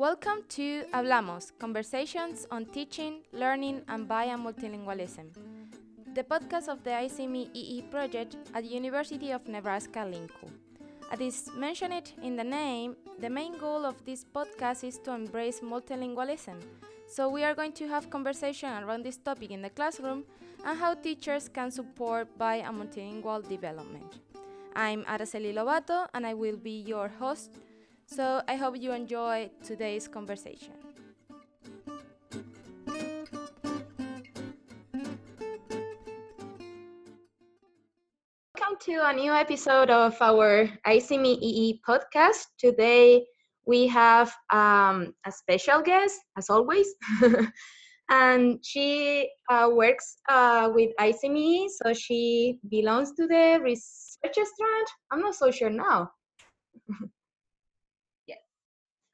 Welcome to Hablamos, conversations on teaching, learning, and bio multilingualism, the podcast of the ICME EE project at the University of Nebraska-Lincoln. As is mentioned in the name, the main goal of this podcast is to embrace multilingualism. So we are going to have conversation around this topic in the classroom and how teachers can support bi and multilingual development. I'm Araceli Lobato and I will be your host so I hope you enjoy today's conversation. Welcome to a new episode of our ICME EE podcast. Today we have um, a special guest, as always. and she uh, works uh, with ICME, so she belongs to the research strand. I'm not so sure now.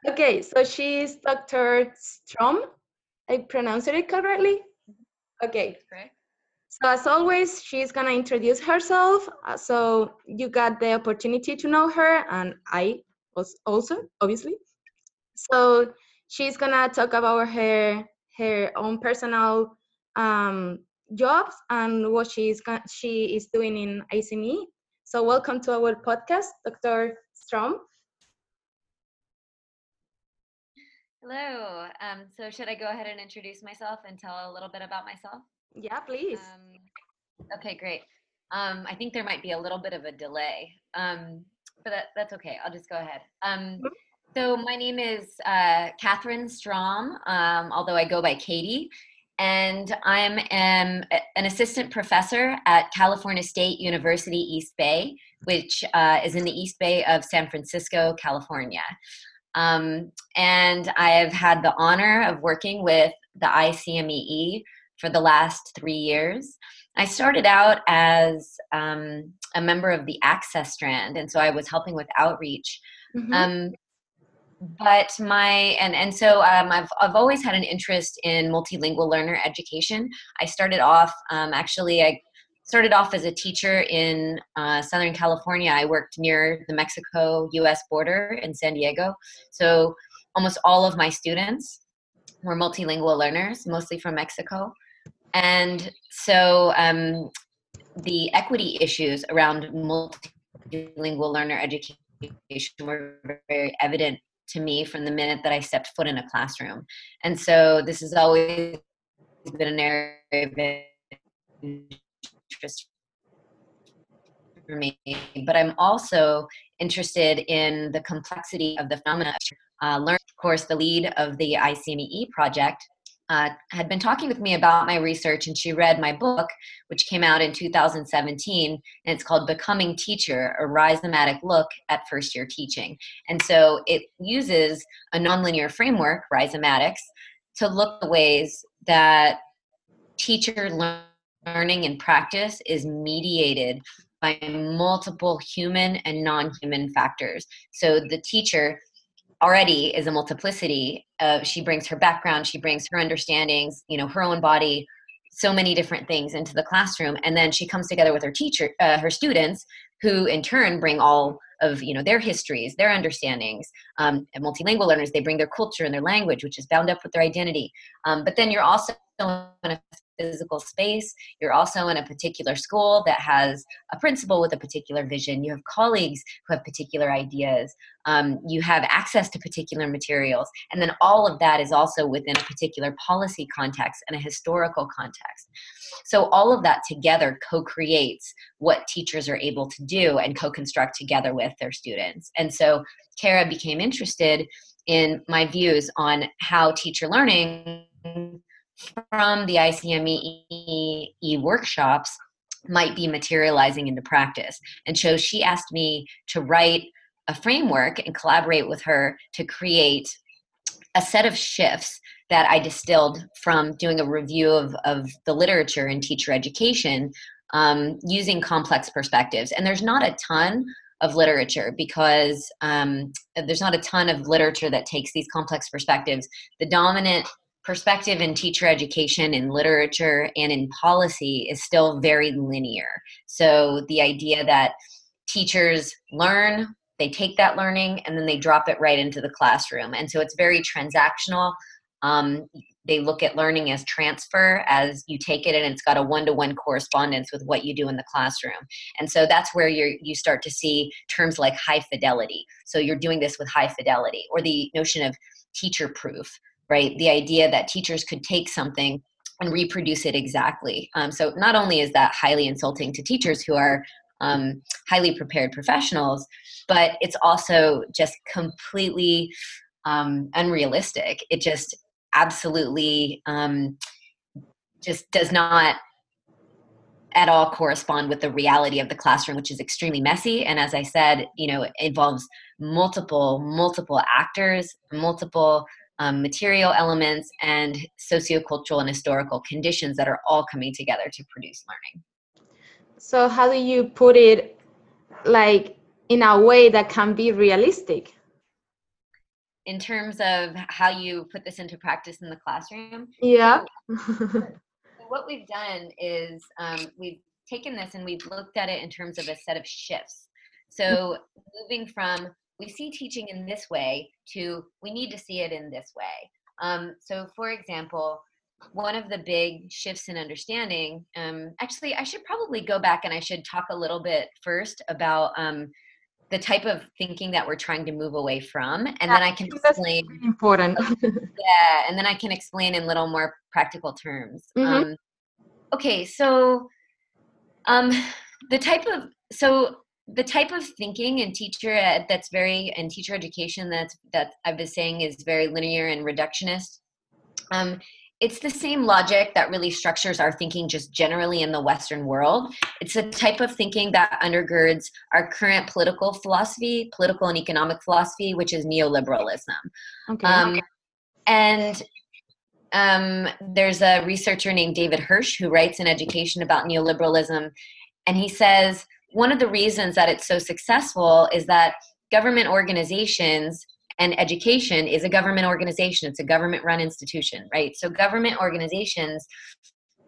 Okay, so she's Dr. Strom. I pronounced it correctly? Okay. Correct. So as always, she's gonna introduce herself. Uh, so you got the opportunity to know her, and I was also, obviously. So she's gonna talk about her her own personal um, jobs and what she's she is doing in ICME. So welcome to our podcast, Dr. Strom. Hello. Um, so should I go ahead and introduce myself and tell a little bit about myself? Yeah, please. Um, okay, great. Um, I think there might be a little bit of a delay, um, but that, that's okay. I'll just go ahead. Um, mm-hmm. so my name is uh, Kathryn Strom, um, although I go by Katie, and I'm am an assistant professor at California State University East Bay, which uh, is in the East Bay of San Francisco, California. Um, and I've had the honor of working with the ICMEE for the last three years. I started out as um, a member of the Access Strand, and so I was helping with outreach. Mm-hmm. Um, but my and and so um, I've I've always had an interest in multilingual learner education. I started off um, actually I started off as a teacher in uh, Southern California. I worked near the Mexico US border in San Diego. So almost all of my students were multilingual learners, mostly from Mexico. And so um, the equity issues around multilingual learner education were very evident to me from the minute that I stepped foot in a classroom. And so this has always been an area of interest for me, but I'm also interested in the complexity of the phenomena. Uh, learn, of course, the lead of the ICME project uh, had been talking with me about my research, and she read my book, which came out in 2017, and it's called Becoming Teacher A Rhizomatic Look at First Year Teaching. And so it uses a nonlinear framework, rhizomatics, to look at ways that teacher learn learning and practice is mediated by multiple human and non-human factors. So the teacher already is a multiplicity of she brings her background, she brings her understandings, you know, her own body, so many different things into the classroom. And then she comes together with her teacher uh, her students who in turn bring all of you know their histories their understandings. Um, and multilingual learners they bring their culture and their language which is bound up with their identity. Um, but then you're also in a physical space. You're also in a particular school that has a principal with a particular vision. You have colleagues who have particular ideas. Um, you have access to particular materials. And then all of that is also within a particular policy context and a historical context. So all of that together co creates what teachers are able to do and co construct together with their students. And so Kara became interested in my views on how teacher learning from the ICME workshops might be materializing into practice. And so she asked me to write a framework and collaborate with her to create a set of shifts that I distilled from doing a review of, of the literature in teacher education um, using complex perspectives. And there's not a ton of literature because um, there's not a ton of literature that takes these complex perspectives. The dominant perspective in teacher education in literature and in policy is still very linear. So the idea that teachers learn they take that learning and then they drop it right into the classroom. And so it's very transactional. Um, they look at learning as transfer as you take it and it's got a one-to-one correspondence with what you do in the classroom. And so that's where you you start to see terms like high fidelity. So you're doing this with high fidelity or the notion of teacher proof right? The idea that teachers could take something and reproduce it exactly. Um, so not only is that highly insulting to teachers who are um, highly prepared professionals but it's also just completely um, unrealistic. It just absolutely um, just does not at all correspond with the reality of the classroom which is extremely messy and as i said you know involves multiple multiple actors multiple um, material elements and sociocultural and historical conditions that are all coming together to produce learning so how do you put it like in a way that can be realistic in terms of how you put this into practice in the classroom. Yeah. what we've done is um, we've taken this and we've looked at it in terms of a set of shifts. So moving from we see teaching in this way to we need to see it in this way. Um, so, for example, one of the big shifts in understanding, um, actually, I should probably go back and I should talk a little bit first about um, the type of thinking that we're trying to move away from and yeah, then i can explain important yeah and then i can explain in little more practical terms mm-hmm. um, okay so um, the type of so the type of thinking and teacher ed that's very in teacher education that's that i've been saying is very linear and reductionist um, it's the same logic that really structures our thinking just generally in the Western world. It's a type of thinking that undergirds our current political philosophy, political and economic philosophy, which is neoliberalism. Okay. Um, and um, there's a researcher named David Hursh who writes in education about neoliberalism. And he says one of the reasons that it's so successful is that government organizations and education is a government organization. It's a government run institution right? So government organizations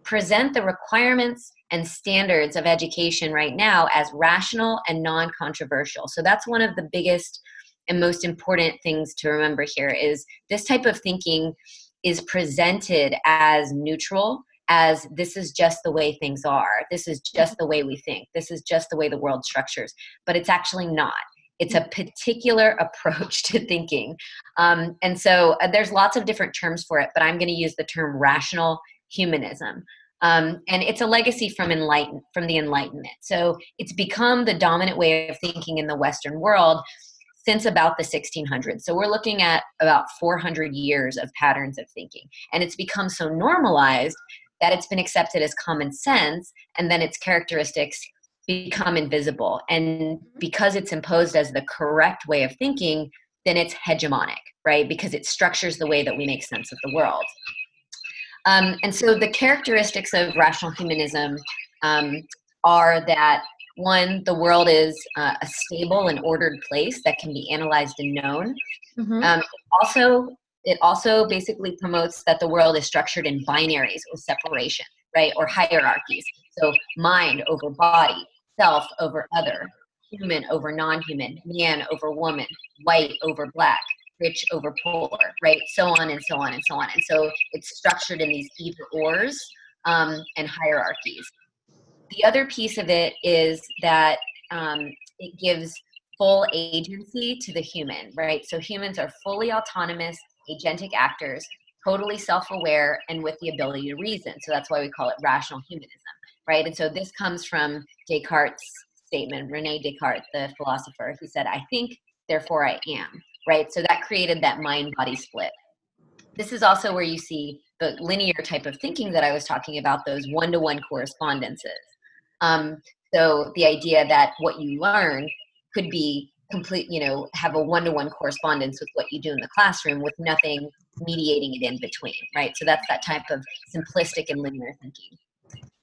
present the requirements and standards of education right now as rational and non-controversial. So that's one of the biggest and most important things to remember here is this type of thinking is presented as neutral as this is just the way things are this is just the way we think this is just the way the world structures but it's actually not it's a particular approach to thinking. Um, and so uh, there's lots of different terms for it, but I'm going to use the term rational humanism. Um, and it's a legacy from enlighten from the Enlightenment. So it's become the dominant way of thinking in the Western world since about the 1600s. So we're looking at about 400 years of patterns of thinking, and it's become so normalized that it's been accepted as common sense, and then its characteristics become invisible. And because it's imposed as the correct way of thinking, then it's hegemonic, right? Because it structures the way that we make sense of the world. Um, and so the characteristics of rational humanism um, are that one, the world is uh, a stable and ordered place that can be analyzed and known. Mm-hmm. Um, also, it also basically promotes that the world is structured in binaries or separation, right, or hierarchies. So mind over body, self over other, human over non human, man over woman, white over black, rich over poor, right? So on and so on and so on. And so it's structured in these either ors um, and hierarchies. The other piece of it is that um, it gives full agency to the human, right? So humans are fully autonomous, agentic actors, totally self aware, and with the ability to reason. So that's why we call it rational humanism right? And so this comes from Descartes' statement, Rene Descartes, the philosopher. He said, I think, therefore I am, right? So that created that mind body split. This is also where you see the linear type of thinking that I was talking about, those one to one correspondences. Um, so the idea that what you learn could be complete, you know, have a one to one correspondence with what you do in the classroom with nothing mediating it in between, right? So that's that type of simplistic and linear thinking.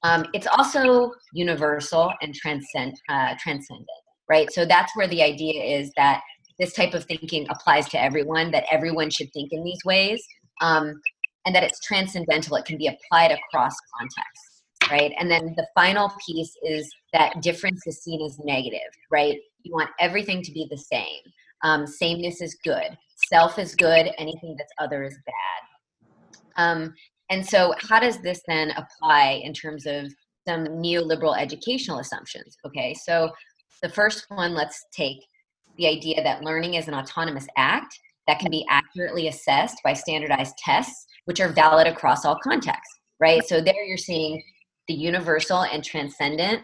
Um, it's also universal and transcend, uh, transcendent, right? So that's where the idea is that this type of thinking applies to everyone, that everyone should think in these ways, um, and that it's transcendental. It can be applied across contexts, right? And then the final piece is that difference is seen as negative, right? You want everything to be the same. Um, sameness is good. Self is good. Anything that's other is bad. Um, and so, how does this then apply in terms of some neoliberal educational assumptions? Okay, so the first one, let's take the idea that learning is an autonomous act that can be accurately assessed by standardized tests, which are valid across all contexts, right? So, there you're seeing the universal and transcendent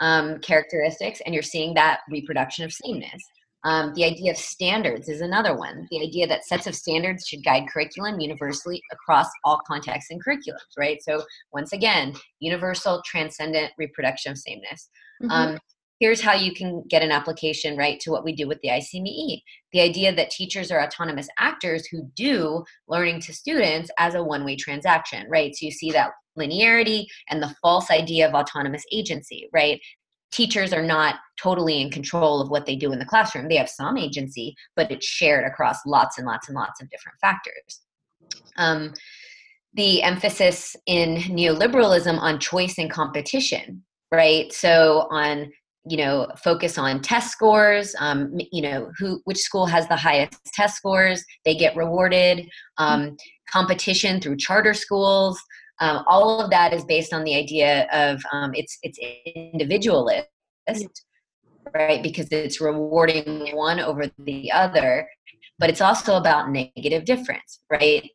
um, characteristics, and you're seeing that reproduction of sameness. Um, the idea of standards is another one. The idea that sets of standards should guide curriculum universally across all contexts and curriculums, right? So, once again, universal, transcendent reproduction of sameness. Mm-hmm. Um, here's how you can get an application, right, to what we do with the ICME. The idea that teachers are autonomous actors who do learning to students as a one way transaction, right? So, you see that linearity and the false idea of autonomous agency, right? teachers are not totally in control of what they do in the classroom. They have some agency, but it's shared across lots and lots and lots of different factors. Um, the emphasis in neoliberalism on choice and competition, right? So on you know focus on test scores um, you know who which school has the highest test scores they get rewarded um, competition through charter schools um, all of that is based on the idea of um, it's it's individualist, right? Because it's rewarding one over the other, but it's also about negative difference, right?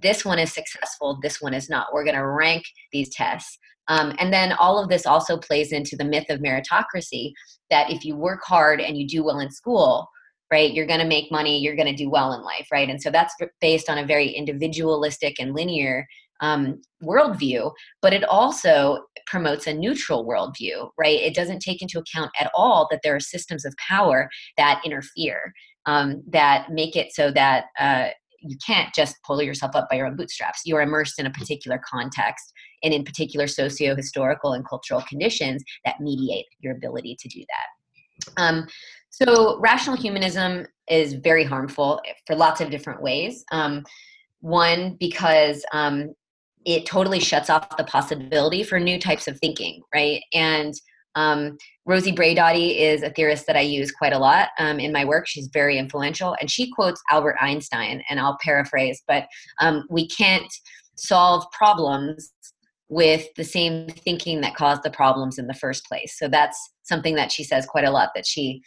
This one is successful, this one is not. We're going to rank these tests. Um, and then all of this also plays into the myth of meritocracy that if you work hard and you do well in school, right, you're going to make money, you're going to do well in life, right? And so that's based on a very individualistic and linear um, worldview, but it also promotes a neutral worldview, right? It doesn't take into account at all that there are systems of power that interfere, um, that make it so that uh, you can't just pull yourself up by your own bootstraps. You're immersed in a particular context and in particular socio historical and cultural conditions that mediate your ability to do that. Um, so, rational humanism is very harmful for lots of different ways. Um, one, because um, it totally shuts off the possibility for new types of thinking, right? And um, Rosi Braidotti is a theorist that I use quite a lot um, in my work. She's very influential, and she quotes Albert Einstein, and I'll paraphrase, but um, we can't solve problems with the same thinking that caused the problems in the first place. So that's something that she says quite a lot that she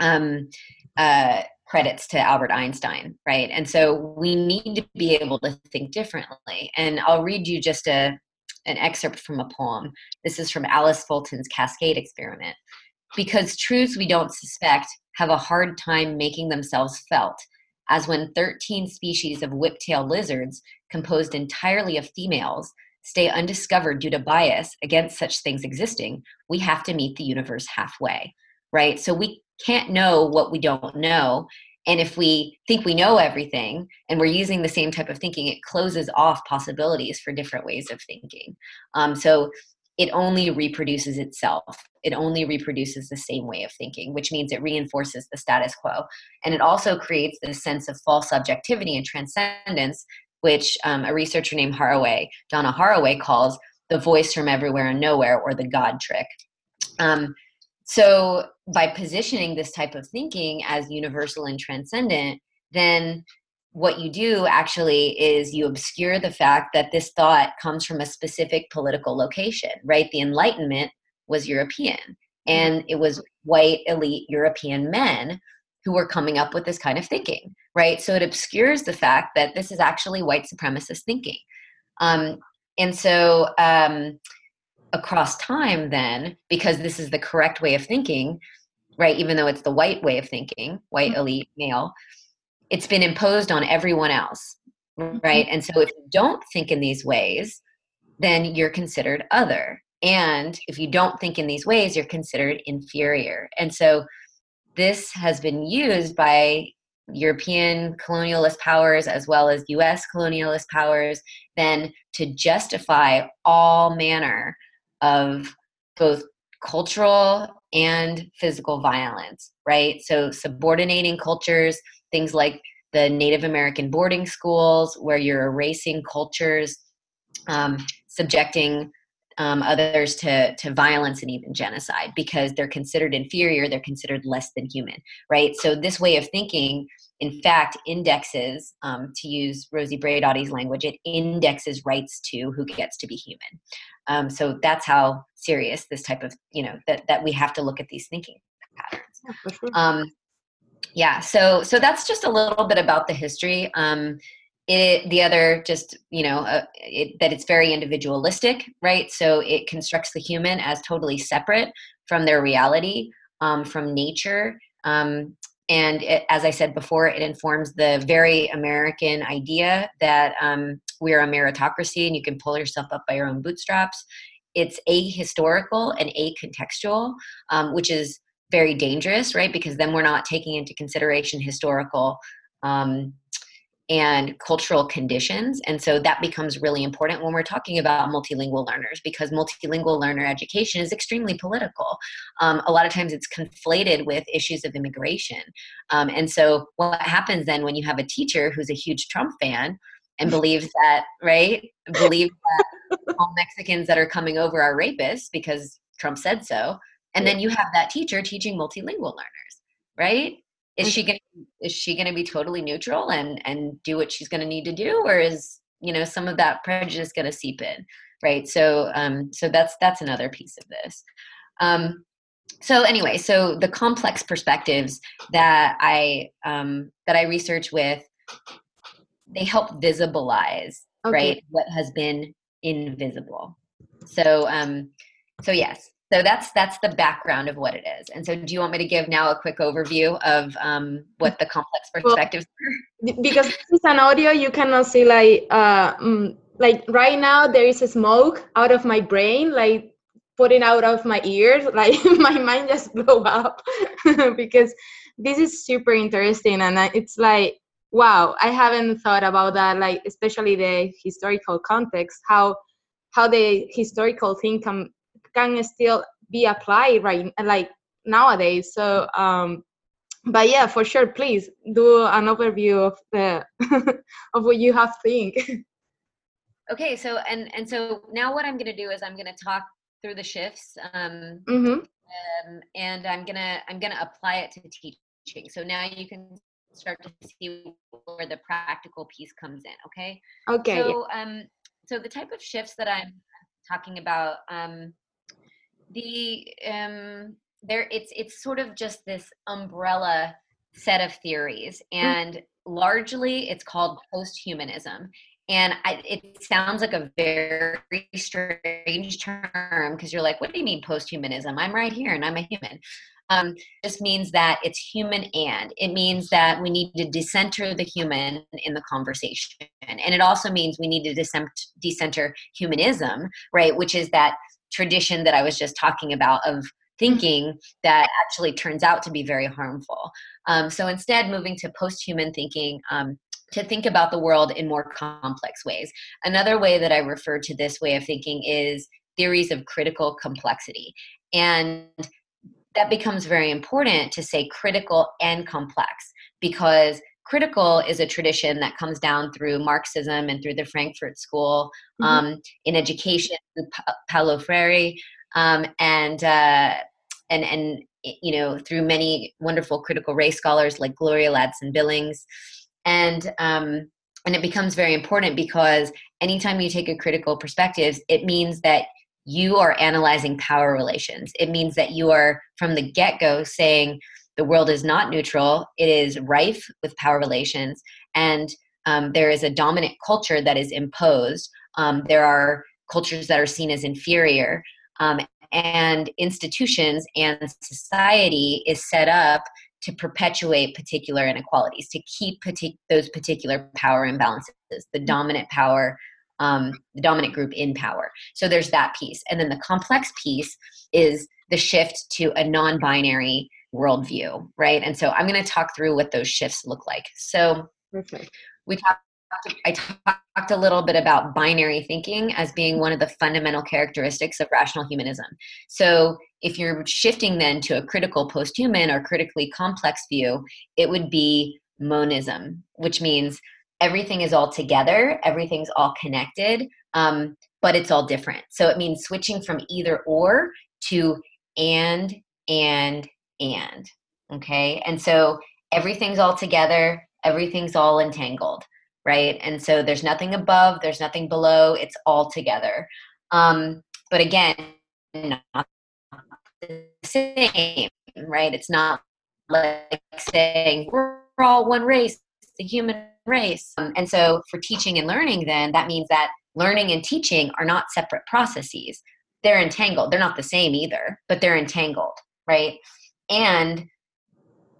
um, uh, credits to Albert Einstein, right? And so we need to be able to think differently. And I'll read you just a an excerpt from a poem. This is from Alice Fulton's Cascade Experiment. Because truths we don't suspect have a hard time making themselves felt, as when 13 species of whiptail lizards, composed entirely of females, stay undiscovered due to bias against such things existing, we have to meet the universe halfway, right? So we can't know what we don't know. And if we think we know everything and we're using the same type of thinking it closes off possibilities for different ways of thinking. Um, so it only reproduces itself. It only reproduces the same way of thinking which means it reinforces the status quo. And it also creates this sense of false subjectivity and transcendence which um, a researcher named haraway donna haraway calls the voice from everywhere and nowhere or the god trick. Um, so, by positioning this type of thinking as universal and transcendent, then what you do actually is you obscure the fact that this thought comes from a specific political location, right? The Enlightenment was European, and it was white elite European men who were coming up with this kind of thinking, right? So it obscures the fact that this is actually white supremacist thinking. Um, and so, um, across time then because this is the correct way of thinking right even though it's the white way of thinking white mm-hmm. elite male it's been imposed on everyone else mm-hmm. right and so if you don't think in these ways then you're considered other and if you don't think in these ways you're considered inferior and so this has been used by European colonialist powers as well as US colonialist powers then to justify all manner of both cultural and physical violence, right? So, subordinating cultures, things like the Native American boarding schools, where you're erasing cultures, um, subjecting um, others to to violence and even genocide because they're considered inferior they're considered less than human right so this way of thinking in fact indexes um, to use rosi braidotti's language it indexes rights to who gets to be human. Um, so that's how serious this type of you know that that we have to look at these thinking patterns. Yeah, um, yeah so so that's just a little bit about the history. Um, it the other just you know uh, it, that it's very individualistic right? So it constructs the human as totally separate from their reality um, from nature. Um, and it, as i said before it informs the very american idea that um, we're a meritocracy and you can pull yourself up by your own bootstraps. It's ahistorical and acontextual um, which is very dangerous right? Because then we're not taking into consideration historical um, and cultural conditions. And so that becomes really important when we're talking about multilingual learners because multilingual learner education is extremely political. Um, a lot of times it's conflated with issues of immigration. Um, and so what happens then when you have a teacher who's a huge Trump fan and believes that, right, believes that all Mexicans that are coming over are rapists because Trump said so. And then you have that teacher teaching multilingual learners, right? Is she going is she going to be totally neutral and and do what she's going to need to do or is you know some of that prejudice going to seep in right? So um so that's that's another piece of this. Um so anyway so the complex perspectives that i um that i research with they help visibilize okay. right what has been invisible. So um so yes so that's that's the background of what it is. And so do you want me to give now a quick overview of um, what the complex perspectives well, because it's an audio you cannot see like uh, mm, like right now there is a smoke out of my brain like putting out of my ears like my mind just blow up. Because this is super interesting and it's like wow i haven't thought about that like especially the historical context how how the historical thing can can still be applied right like nowadays. So um but yeah for sure please do an overview of the of what you have think. Okay so and and so now what i'm going to do is i'm going to talk through the shifts um, mm-hmm. um, and i'm going to i'm going to apply it to teaching. So now you can start to see where the practical piece comes in okay? Okay so um so the type of shifts that i'm talking about um the um there it's it's sort of just this umbrella set of theories mm. and largely it's called post-humanism. And I, it sounds like a very strange term because you're like what do you mean post-humanism? I'm right here and i'm a human. Um, just means that it's human and. It means that we need to decenter the human in the conversation. And it also means we need to decenter humanism right? Which is that tradition that I was just talking about of thinking that actually turns out to be very harmful. Um, so instead, moving to post human thinking. Um, to think about the world in more complex ways. Another way that I refer to this way of thinking is theories of critical complexity. And that becomes very important to say critical and complex because critical is a tradition that comes down through Marxism and through the Frankfurt School mm-hmm. um, in education, pa- Paulo Freire, um, and uh, and and you know through many wonderful critical race scholars like Gloria Ladson Billings, and um, and it becomes very important because anytime you take a critical perspective, it means that you are analyzing power relations. It means that you are from the get go saying the world is not neutral, it is rife with power relations, and um, there is a dominant culture that is imposed. Um, there are cultures that are seen as inferior, um, and institutions and society is set up to perpetuate particular inequalities, to keep partic- those particular power imbalances, the dominant power, um, the dominant group in power. So there's that piece. And then the complex piece is the shift to a non binary worldview, right? And so I'm going to talk through what those shifts look like. So Perfect. we talked. I talked a little bit about binary thinking as being one of the fundamental characteristics of rational humanism. So, if you're shifting then to a critical post human or critically complex view, it would be monism, which means everything is all together, everything's all connected, um, but it's all different. So it means switching from either or to and, and, and. Okay. And so everything's all together, everything's all entangled, right? And so there's nothing above, there's nothing below, it's all together. Um, but again, not the same, right? It's not like saying we're all one race, the human race. Um, and so for teaching and learning, then that means that learning and teaching are not separate processes. They're entangled. They're not the same either, but they're entangled, right? And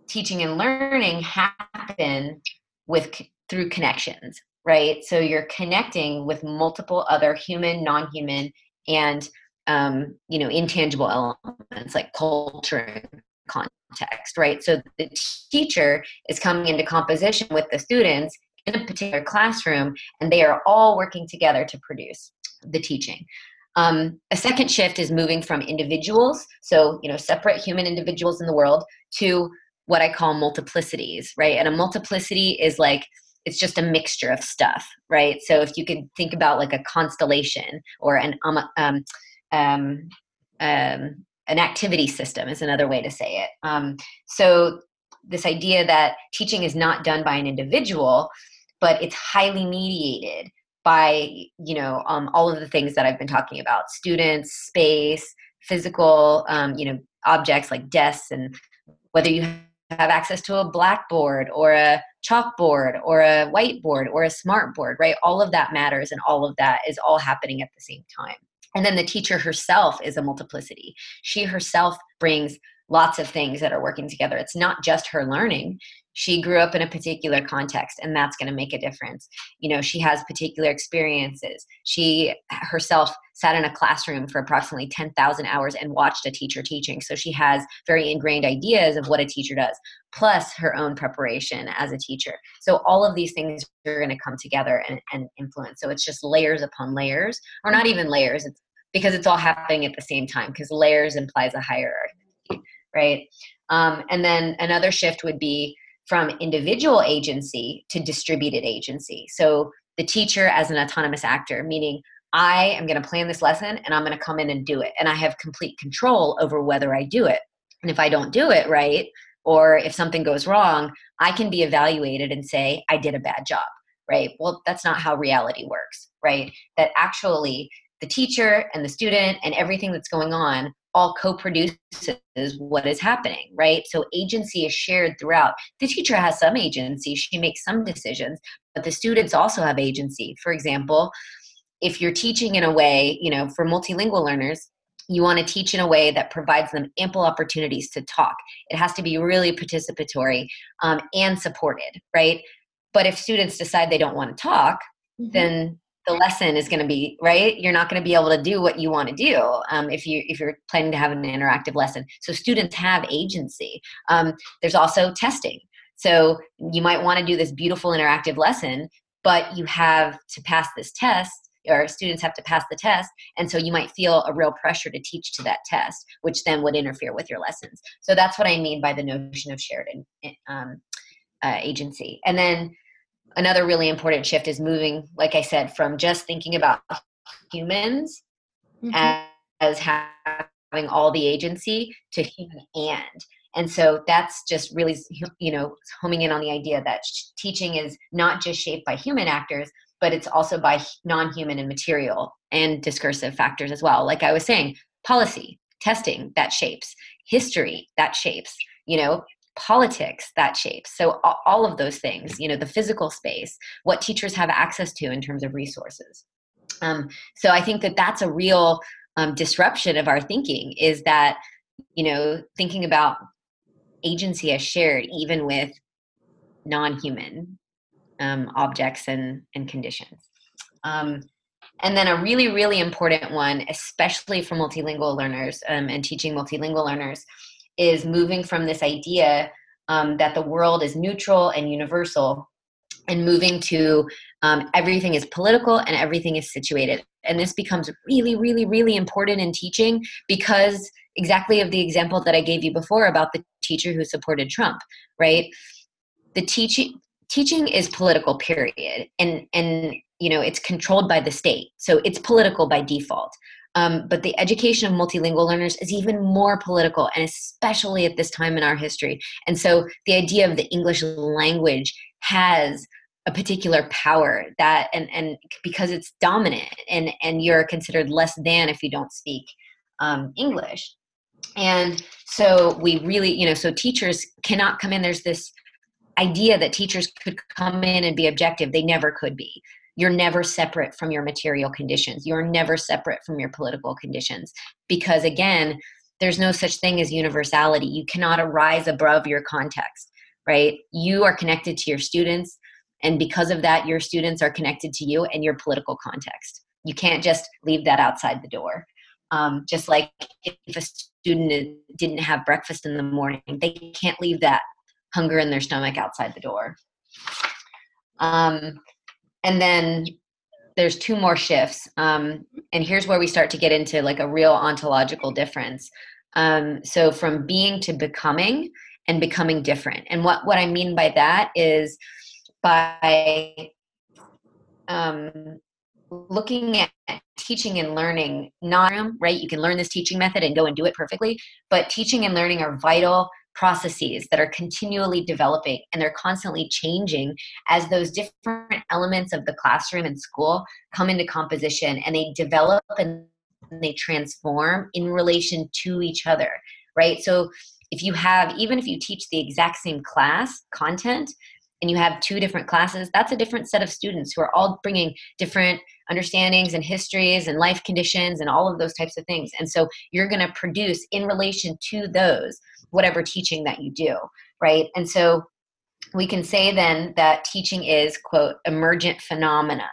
teaching and learning happen with through connections, right? So you're connecting with multiple other human, non-human, and um, you know intangible elements like culture and context, right? So the teacher is coming into composition with the students in a particular classroom, and they are all working together to produce the teaching. Um, a second shift is moving from individuals, so you know, separate human individuals in the world, to what I call multiplicities, right? And a multiplicity is like it's just a mixture of stuff, right? So if you could think about like a constellation or an um, um, um, um an activity system is another way to say it. Um, so this idea that teaching is not done by an individual, but it's highly mediated by you know um, all of the things that I've been talking about: students, space, physical, um, you know, objects like desks, and whether you have access to a blackboard or a chalkboard or a whiteboard or a smartboard, right? All of that matters, and all of that is all happening at the same time. And then the teacher herself is a multiplicity. She herself brings lots of things that are working together. It's not just her learning. She grew up in a particular context, and that's going to make a difference. You know, she has particular experiences. She herself sat in a classroom for approximately 10,000 hours and watched a teacher teaching. So she has very ingrained ideas of what a teacher does, plus her own preparation as a teacher. So all of these things are going to come together and, and influence. So it's just layers upon layers, or not even layers. It's because it's all happening at the same time because layers implies a hierarchy right um, and then another shift would be from individual agency to distributed agency. So the teacher as an autonomous actor meaning i am going to plan this lesson and i'm going to come in and do it. And i have complete control over whether i do it. And if i don't do it right or if something goes wrong i can be evaluated and say i did a bad job right? Well that's not how reality works right? That actually the teacher and the student and everything that's going on all co-produces what is happening right? So agency is shared throughout. The teacher has some agency she makes some decisions but the students also have agency. For example if you're teaching in a way you know for multilingual learners you want to teach in a way that provides them ample opportunities to talk. It has to be really participatory um, and supported right? But if students decide they don't want to talk mm-hmm. then the lesson is going to be right? You're not going to be able to do what you want to do um, if you if you're planning to have an interactive lesson. So students have agency. Um, there's also testing. So you might want to do this beautiful interactive lesson but you have to pass this test or students have to pass the test and so you might feel a real pressure to teach to that test which then would interfere with your lessons. So that's what i mean by the notion of shared um, uh, agency. And then another really important shift is moving, like I said, from just thinking about humans mm-hmm. as, as having all the agency to human and. And so that's just really, you know, homing in on the idea that teaching is not just shaped by human actors, but it's also by non-human and material and discursive factors as well. Like I was saying, policy, testing that shapes, history that shapes, you know, politics that shapes so all of those things you know the physical space what teachers have access to in terms of resources. Um, so i think that that's a real um, disruption of our thinking is that you know thinking about agency as shared even with non-human um, objects and, and conditions. Um, and then a really really important one especially for multilingual learners um, and teaching multilingual learners is moving from this idea um, that the world is neutral and universal and moving to um, everything is political and everything is situated. And this becomes really, really, really important in teaching because exactly of the example that I gave you before about the teacher who supported Trump, right? The teaching teaching is political period and and you know it's controlled by the state so it's political by default um, but the education of multilingual learners is even more political and especially at this time in our history. And so the idea of the english language has a particular power that and and because it's dominant and and you're considered less than if you don't speak um, english. And so we really you know so teachers cannot come in. There's this idea that teachers could come in and be objective. They never could be you're never separate from your material conditions. You're never separate from your political conditions. Because again there's no such thing as universality. You cannot arise above your context right? You are connected to your students and because of that your students are connected to you and your political context. You can't just leave that outside the door. Um, just like if a student didn't have breakfast in the morning they can't leave that hunger in their stomach outside the door. Um, and then there's two more shifts um, and here's where we start to get into like a real ontological difference. Um, so from being to becoming and becoming different. And what what i mean by that is by um, looking at teaching and learning not right? You can learn this teaching method and go and do it perfectly but teaching and learning are vital processes that are continually developing and they're constantly changing as those different elements of the classroom and school come into composition and they develop and they transform in relation to each other right? So if you have even if you teach the exact same class content and you have two different classes that's a different set of students who are all bringing different understandings and histories and life conditions and all of those types of things and so you're going to produce in relation to those whatever teaching that you do, right? And so we can say then that teaching is, quote, emergent phenomena,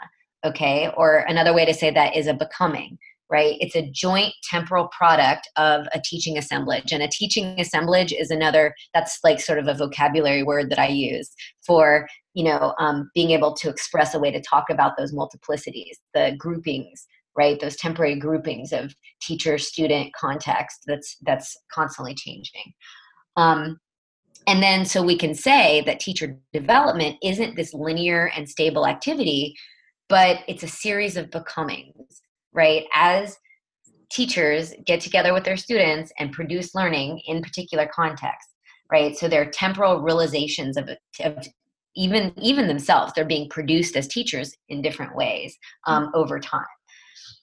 okay? Or another way to say that is a becoming, right? It's a joint temporal product of a teaching assemblage. And a teaching assemblage is another, that's like sort of a vocabulary word that I use for, you know, um, being able to express a way to talk about those multiplicities, the groupings, right? Those temporary groupings of teacher student context that's that's constantly changing. Um, and then so we can say that teacher development isn't this linear and stable activity, but it's a series of becomings, right? As teachers get together with their students and produce learning in particular contexts, right? So they're temporal realizations of, of even even themselves. They're being produced as teachers in different ways um, over time.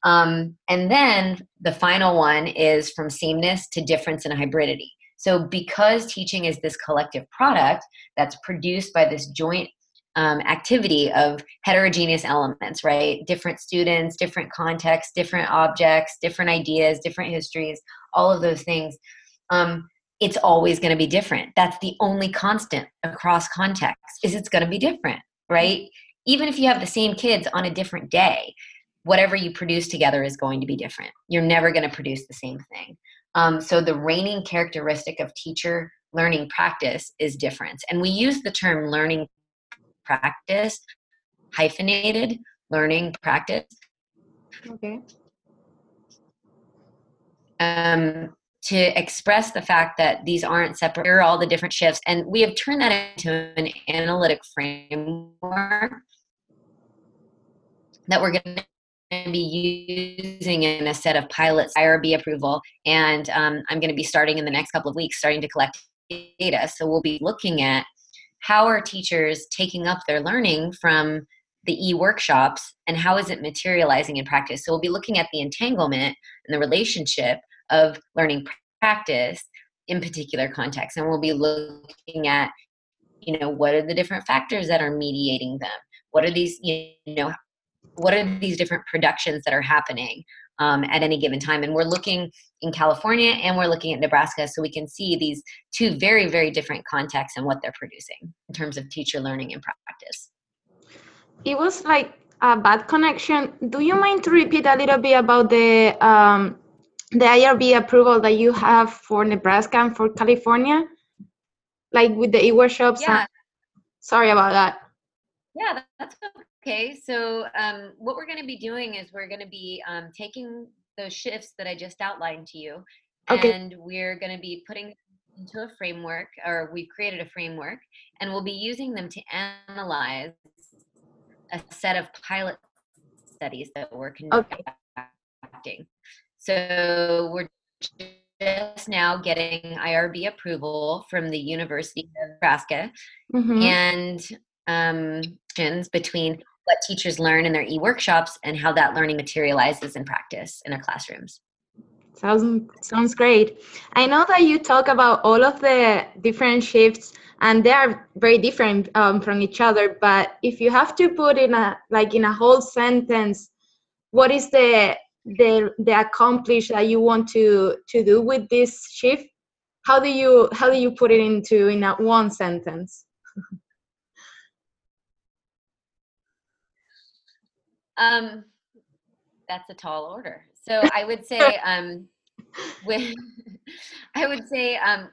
Um, and then the final one is from sameness to difference and hybridity. So, because teaching is this collective product that's produced by this joint um, activity of heterogeneous elements, right? Different students, different contexts, different objects, different ideas, different histories, all of those things. Um, it's always going to be different. That's the only constant across contexts is it's going to be different, right? Even if you have the same kids on a different day, whatever you produce together is going to be different. You're never going to produce the same thing. Um, so the reigning characteristic of teacher learning practice is difference. And we use the term learning practice, hyphenated learning practice. Okay. Um, to express the fact that these aren't separate, here are all the different shifts. And we have turned that into an analytic framework that we're going to be using in a set of pilots IRB approval. And um, I'm going to be starting in the next couple of weeks, starting to collect data. So we'll be looking at how are teachers taking up their learning from the e-workshops and how is it materializing in practice. So we'll be looking at the entanglement and the relationship of learning practice in particular contexts. And we'll be looking at, you know, what are the different factors that are mediating them? What are these, you know, what are these different productions that are happening um, at any given time. And we're looking in california and we're looking at nebraska so we can see these two very very different contexts and what they're producing in terms of teacher learning and practice. It was like a bad connection. Do you mind to repeat a little bit about the um, the irb approval that you have for nebraska and for california? Like with the e-workshops yeah. sorry about that. Yeah that's Okay, so um, what we're going to be doing is we're going to be um, taking those shifts that I just outlined to you, okay. and we're going to be putting into a framework, or we've created a framework, and we'll be using them to analyze a set of pilot studies that we're conducting. Okay. So we're just now getting IRB approval from the University of Nebraska mm-hmm. and um, between what teachers learn in their e-workshops and how that learning materializes in practice in our classrooms. Sounds sounds great. I know that you talk about all of the different shifts, and they are very different um, from each other. But if you have to put in a like in a whole sentence, what is the the the accomplish that you want to to do with this shift? How do you how do you put it into in a one sentence? um, that's a tall order. So I would say, um, with, I would say um,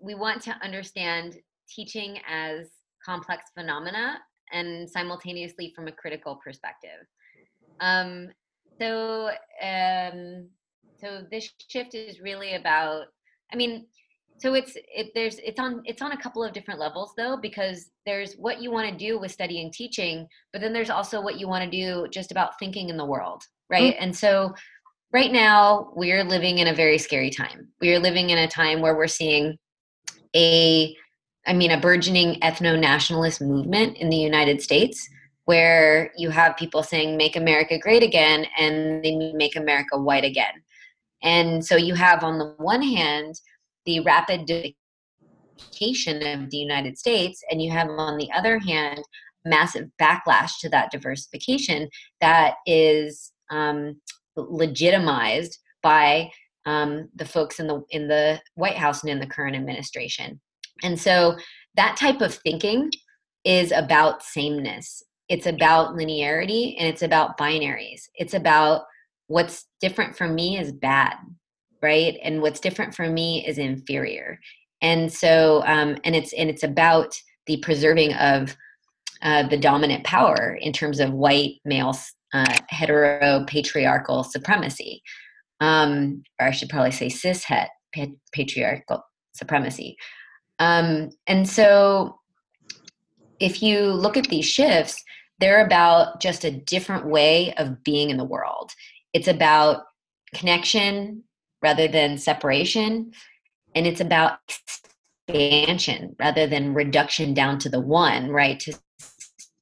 we want to understand teaching as complex phenomena and simultaneously from a critical perspective. Um, so, um, so this shift is really about. I mean, so it's it there's it's on it's on a couple of different levels though because there's what you want to do with studying teaching but then there's also what you want to do just about thinking in the world right? Mm-hmm. and so right now we're living in a very scary time. We are living in a time where we're seeing a i mean a burgeoning ethno-nationalist movement in the united states where you have people saying make america great again and they make america white again. And so you have on the one hand the rapid diversification of the united states and you have on the other hand massive backlash to that diversification that is um, legitimized by um, the folks in the in the White House and in the current administration. And so that type of thinking is about sameness. It's about linearity and it's about binaries. It's about what's different from me is bad, right? And what's different for me is inferior. And so, um, and it's and it's about the preserving of uh, the dominant power in terms of white male uh, hetero patriarchal supremacy, um, or I should probably say cis het patriarchal supremacy. Um, and so, if you look at these shifts, they're about just a different way of being in the world. It's about connection rather than separation, and it's about expansion rather than reduction down to the one, right? To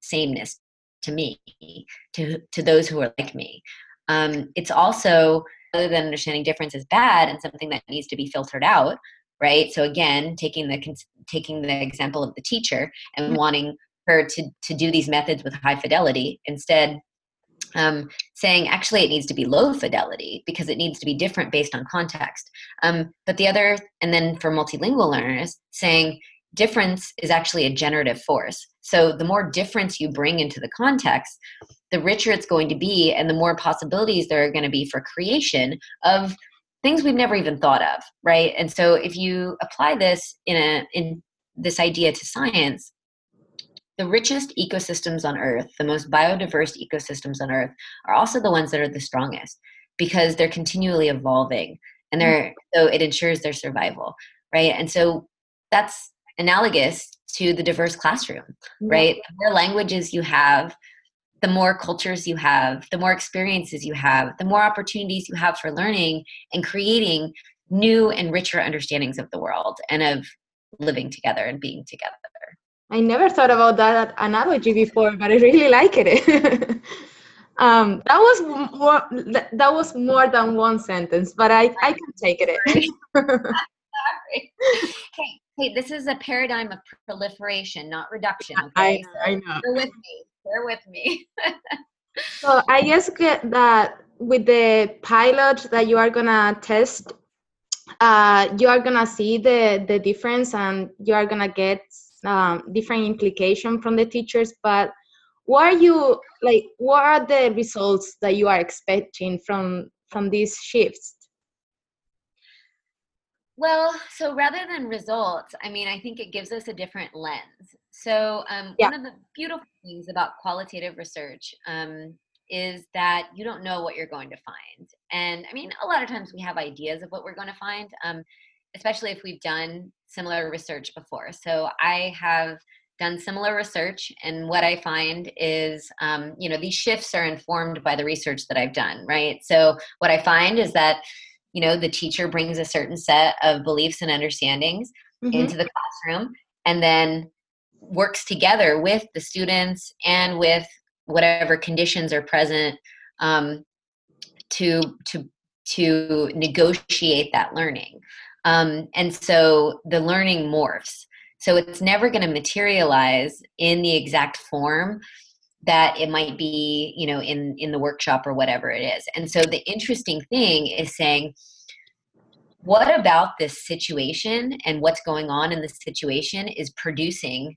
sameness, to me, to to those who are like me. Um, it's also other than understanding difference is bad and something that needs to be filtered out, right? So again, taking the taking the example of the teacher and mm-hmm. wanting her to to do these methods with high fidelity instead um, saying actually it needs to be low fidelity because it needs to be different based on context. Um, but the other, and then for multilingual learners, saying difference is actually a generative force. So the more difference you bring into the context, the richer it's going to be, and the more possibilities there are going to be for creation of things we've never even thought of, right? And so if you apply this in a in this idea to science, the richest ecosystems on earth, the most biodiverse ecosystems on earth, are also the ones that are the strongest because they're continually evolving and they're mm-hmm. so it ensures their survival, right? And so that's analogous to the diverse classroom, right? The more languages you have, the more cultures you have, the more experiences you have, the more opportunities you have for learning and creating new and richer understandings of the world and of living together and being together. I never thought about that analogy before, but I really like it. um, that was more that was more than one sentence, but I, I can take it. hey, hey, this is a paradigm of proliferation, not reduction. Okay? I, I know. Bear with me. Bear with me. so I guess that with the pilot that you are gonna test, uh, you are gonna see the the difference, and you are gonna get um, different implication from the teachers. But what are you like? What are the results that you are expecting from from these shifts? Well, so rather than results, I mean, I think it gives us a different lens. So, um, yeah. one of the beautiful things about qualitative research um, is that you don't know what you're going to find. And I mean, a lot of times we have ideas of what we're going to find, um, especially if we've done similar research before. So, I have done similar research, and what I find is, um, you know, these shifts are informed by the research that I've done, right? So what I find is that, you know, the teacher brings a certain set of beliefs and understandings mm-hmm. into the classroom, and then works together with the students and with whatever conditions are present um, to to to negotiate that learning. Um, and so the learning morphs. So it's never going to materialize in the exact form that it might be, you know, in in the workshop or whatever it is. And so the interesting thing is saying, what about this situation and what's going on in this situation is producing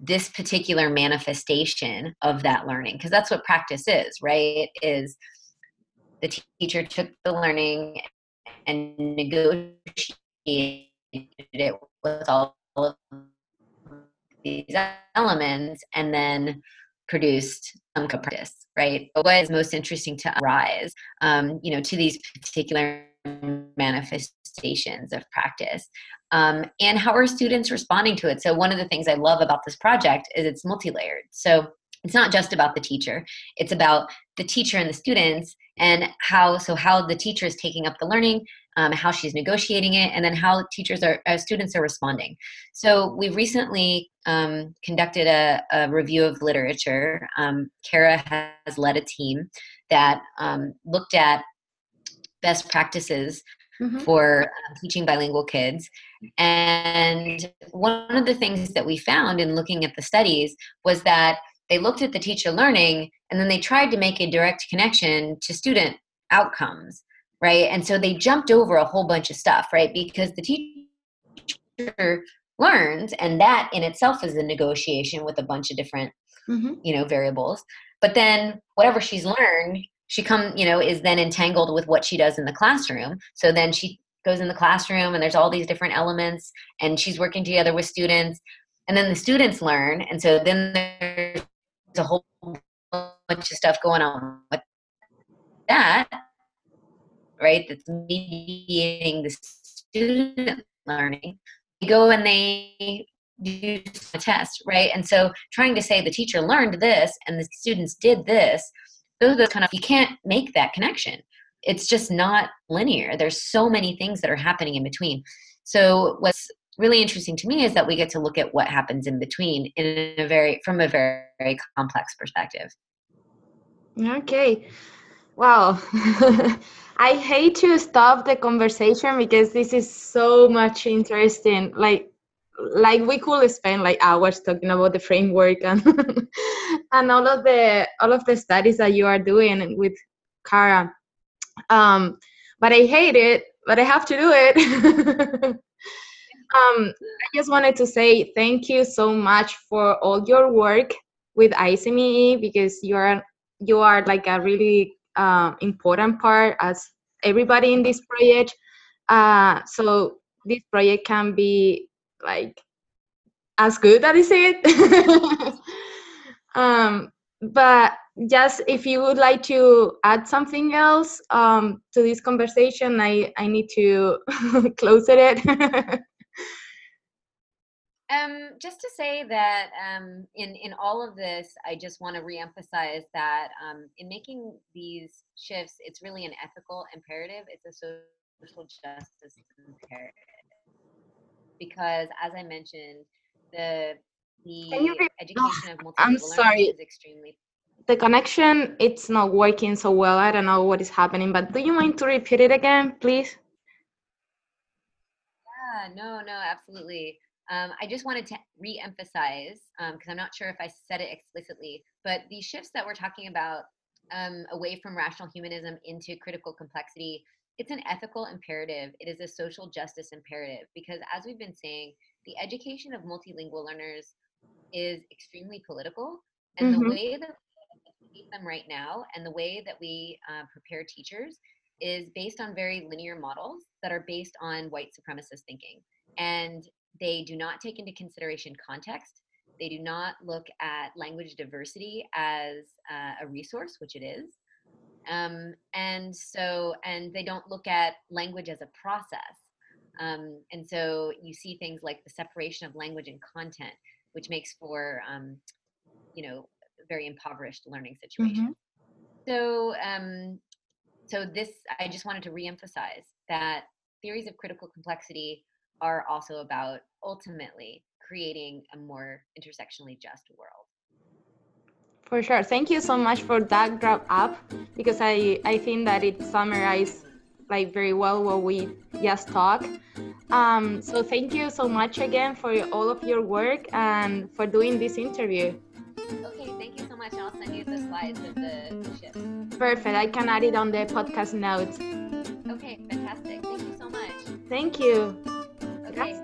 this particular manifestation of that learning because that's what practice is right is the teacher took the learning and negotiated it with all of these elements and then produced some practice right? But what is most interesting to rise um, you know to these particular manifestations of practice um, and how are students responding to it? So one of the things i love about this project is it's multi-layered. So it's not just about the teacher. It's about the teacher and the students and how so how the teacher is taking up the learning um, how she's negotiating it and then how teachers are uh, students are responding so we recently um, conducted a, a, review of literature um, kara has led a team that um, looked at best practices mm-hmm. for um, teaching bilingual kids. And one of the things that we found in looking at the studies was that they looked at the teacher learning and then they tried to make a direct connection to student outcomes, right? And so they jumped over a whole bunch of stuff, right? Because the teacher learns and that in itself is a negotiation with a bunch of different mm-hmm. you know variables but then whatever she's learned she come you know is then entangled with what she does in the classroom so then she goes in the classroom and there's all these different elements and she's working together with students and then the students learn and so then there's a whole bunch of stuff going on with that right? That's mediating the student learning. They go and they do a test right? And so trying to say the teacher learned this and the students did this those are kind of you can't make that connection. It's just not linear. There's so many things that are happening in between. So what's really interesting to me is that we get to look at what happens in between in a very from a very, very complex perspective. Okay wow i hate to stop the conversation because this is so much interesting like like we could spend like hours talking about the framework and and all of the all of the studies that you are doing with Kara. Um, but I hate it, but I have to do it. um, I just wanted to say thank you so much for all your work with ICME because you are you are like a really uh, important part as everybody in this project. Uh, so this project can be like as good as it. um, but just if you would like to add something else um, to this conversation, I, I need to close it. um, just to say that um, in in all of this, I just want to reemphasize that um, in making these shifts, it's really an ethical imperative. It's a social justice imperative because as I mentioned, the the education of multilingual I'm sorry. is extremely the connection it's not working so well. I don't know what is happening, but do you mind to repeat it again, please? Yeah, no, no, absolutely. Um, I just wanted to re-emphasize because um, I'm not sure if I said it explicitly, but these shifts that we're talking about um, away from rational humanism into critical complexity it's an ethical imperative. It is a social justice imperative because, as we've been saying, the education of multilingual learners is extremely political. And mm-hmm. the way that we teach them right now and the way that we uh, prepare teachers is based on very linear models that are based on white supremacist thinking. And they do not take into consideration context. They do not look at language diversity as uh, a resource, which it is. Um, and so, and they don't look at language as a process. Um, and so you see things like the separation of language and content. which makes for um, you know very impoverished learning situation. Mm-hmm. So um, so this I just wanted to reemphasize that theories of critical complexity are also about ultimately creating a more intersectionally just world. For sure. Thank you so much for that wrap up because I, I think that it summarized like very well what we just talked. Um, so thank you so much again for all of your work and for doing this interview. Okay, thank you so much. I'll send you the slides of the ship. Perfect. I can add it on the podcast notes. Okay, fantastic. Thank you so much. Thank you. はい。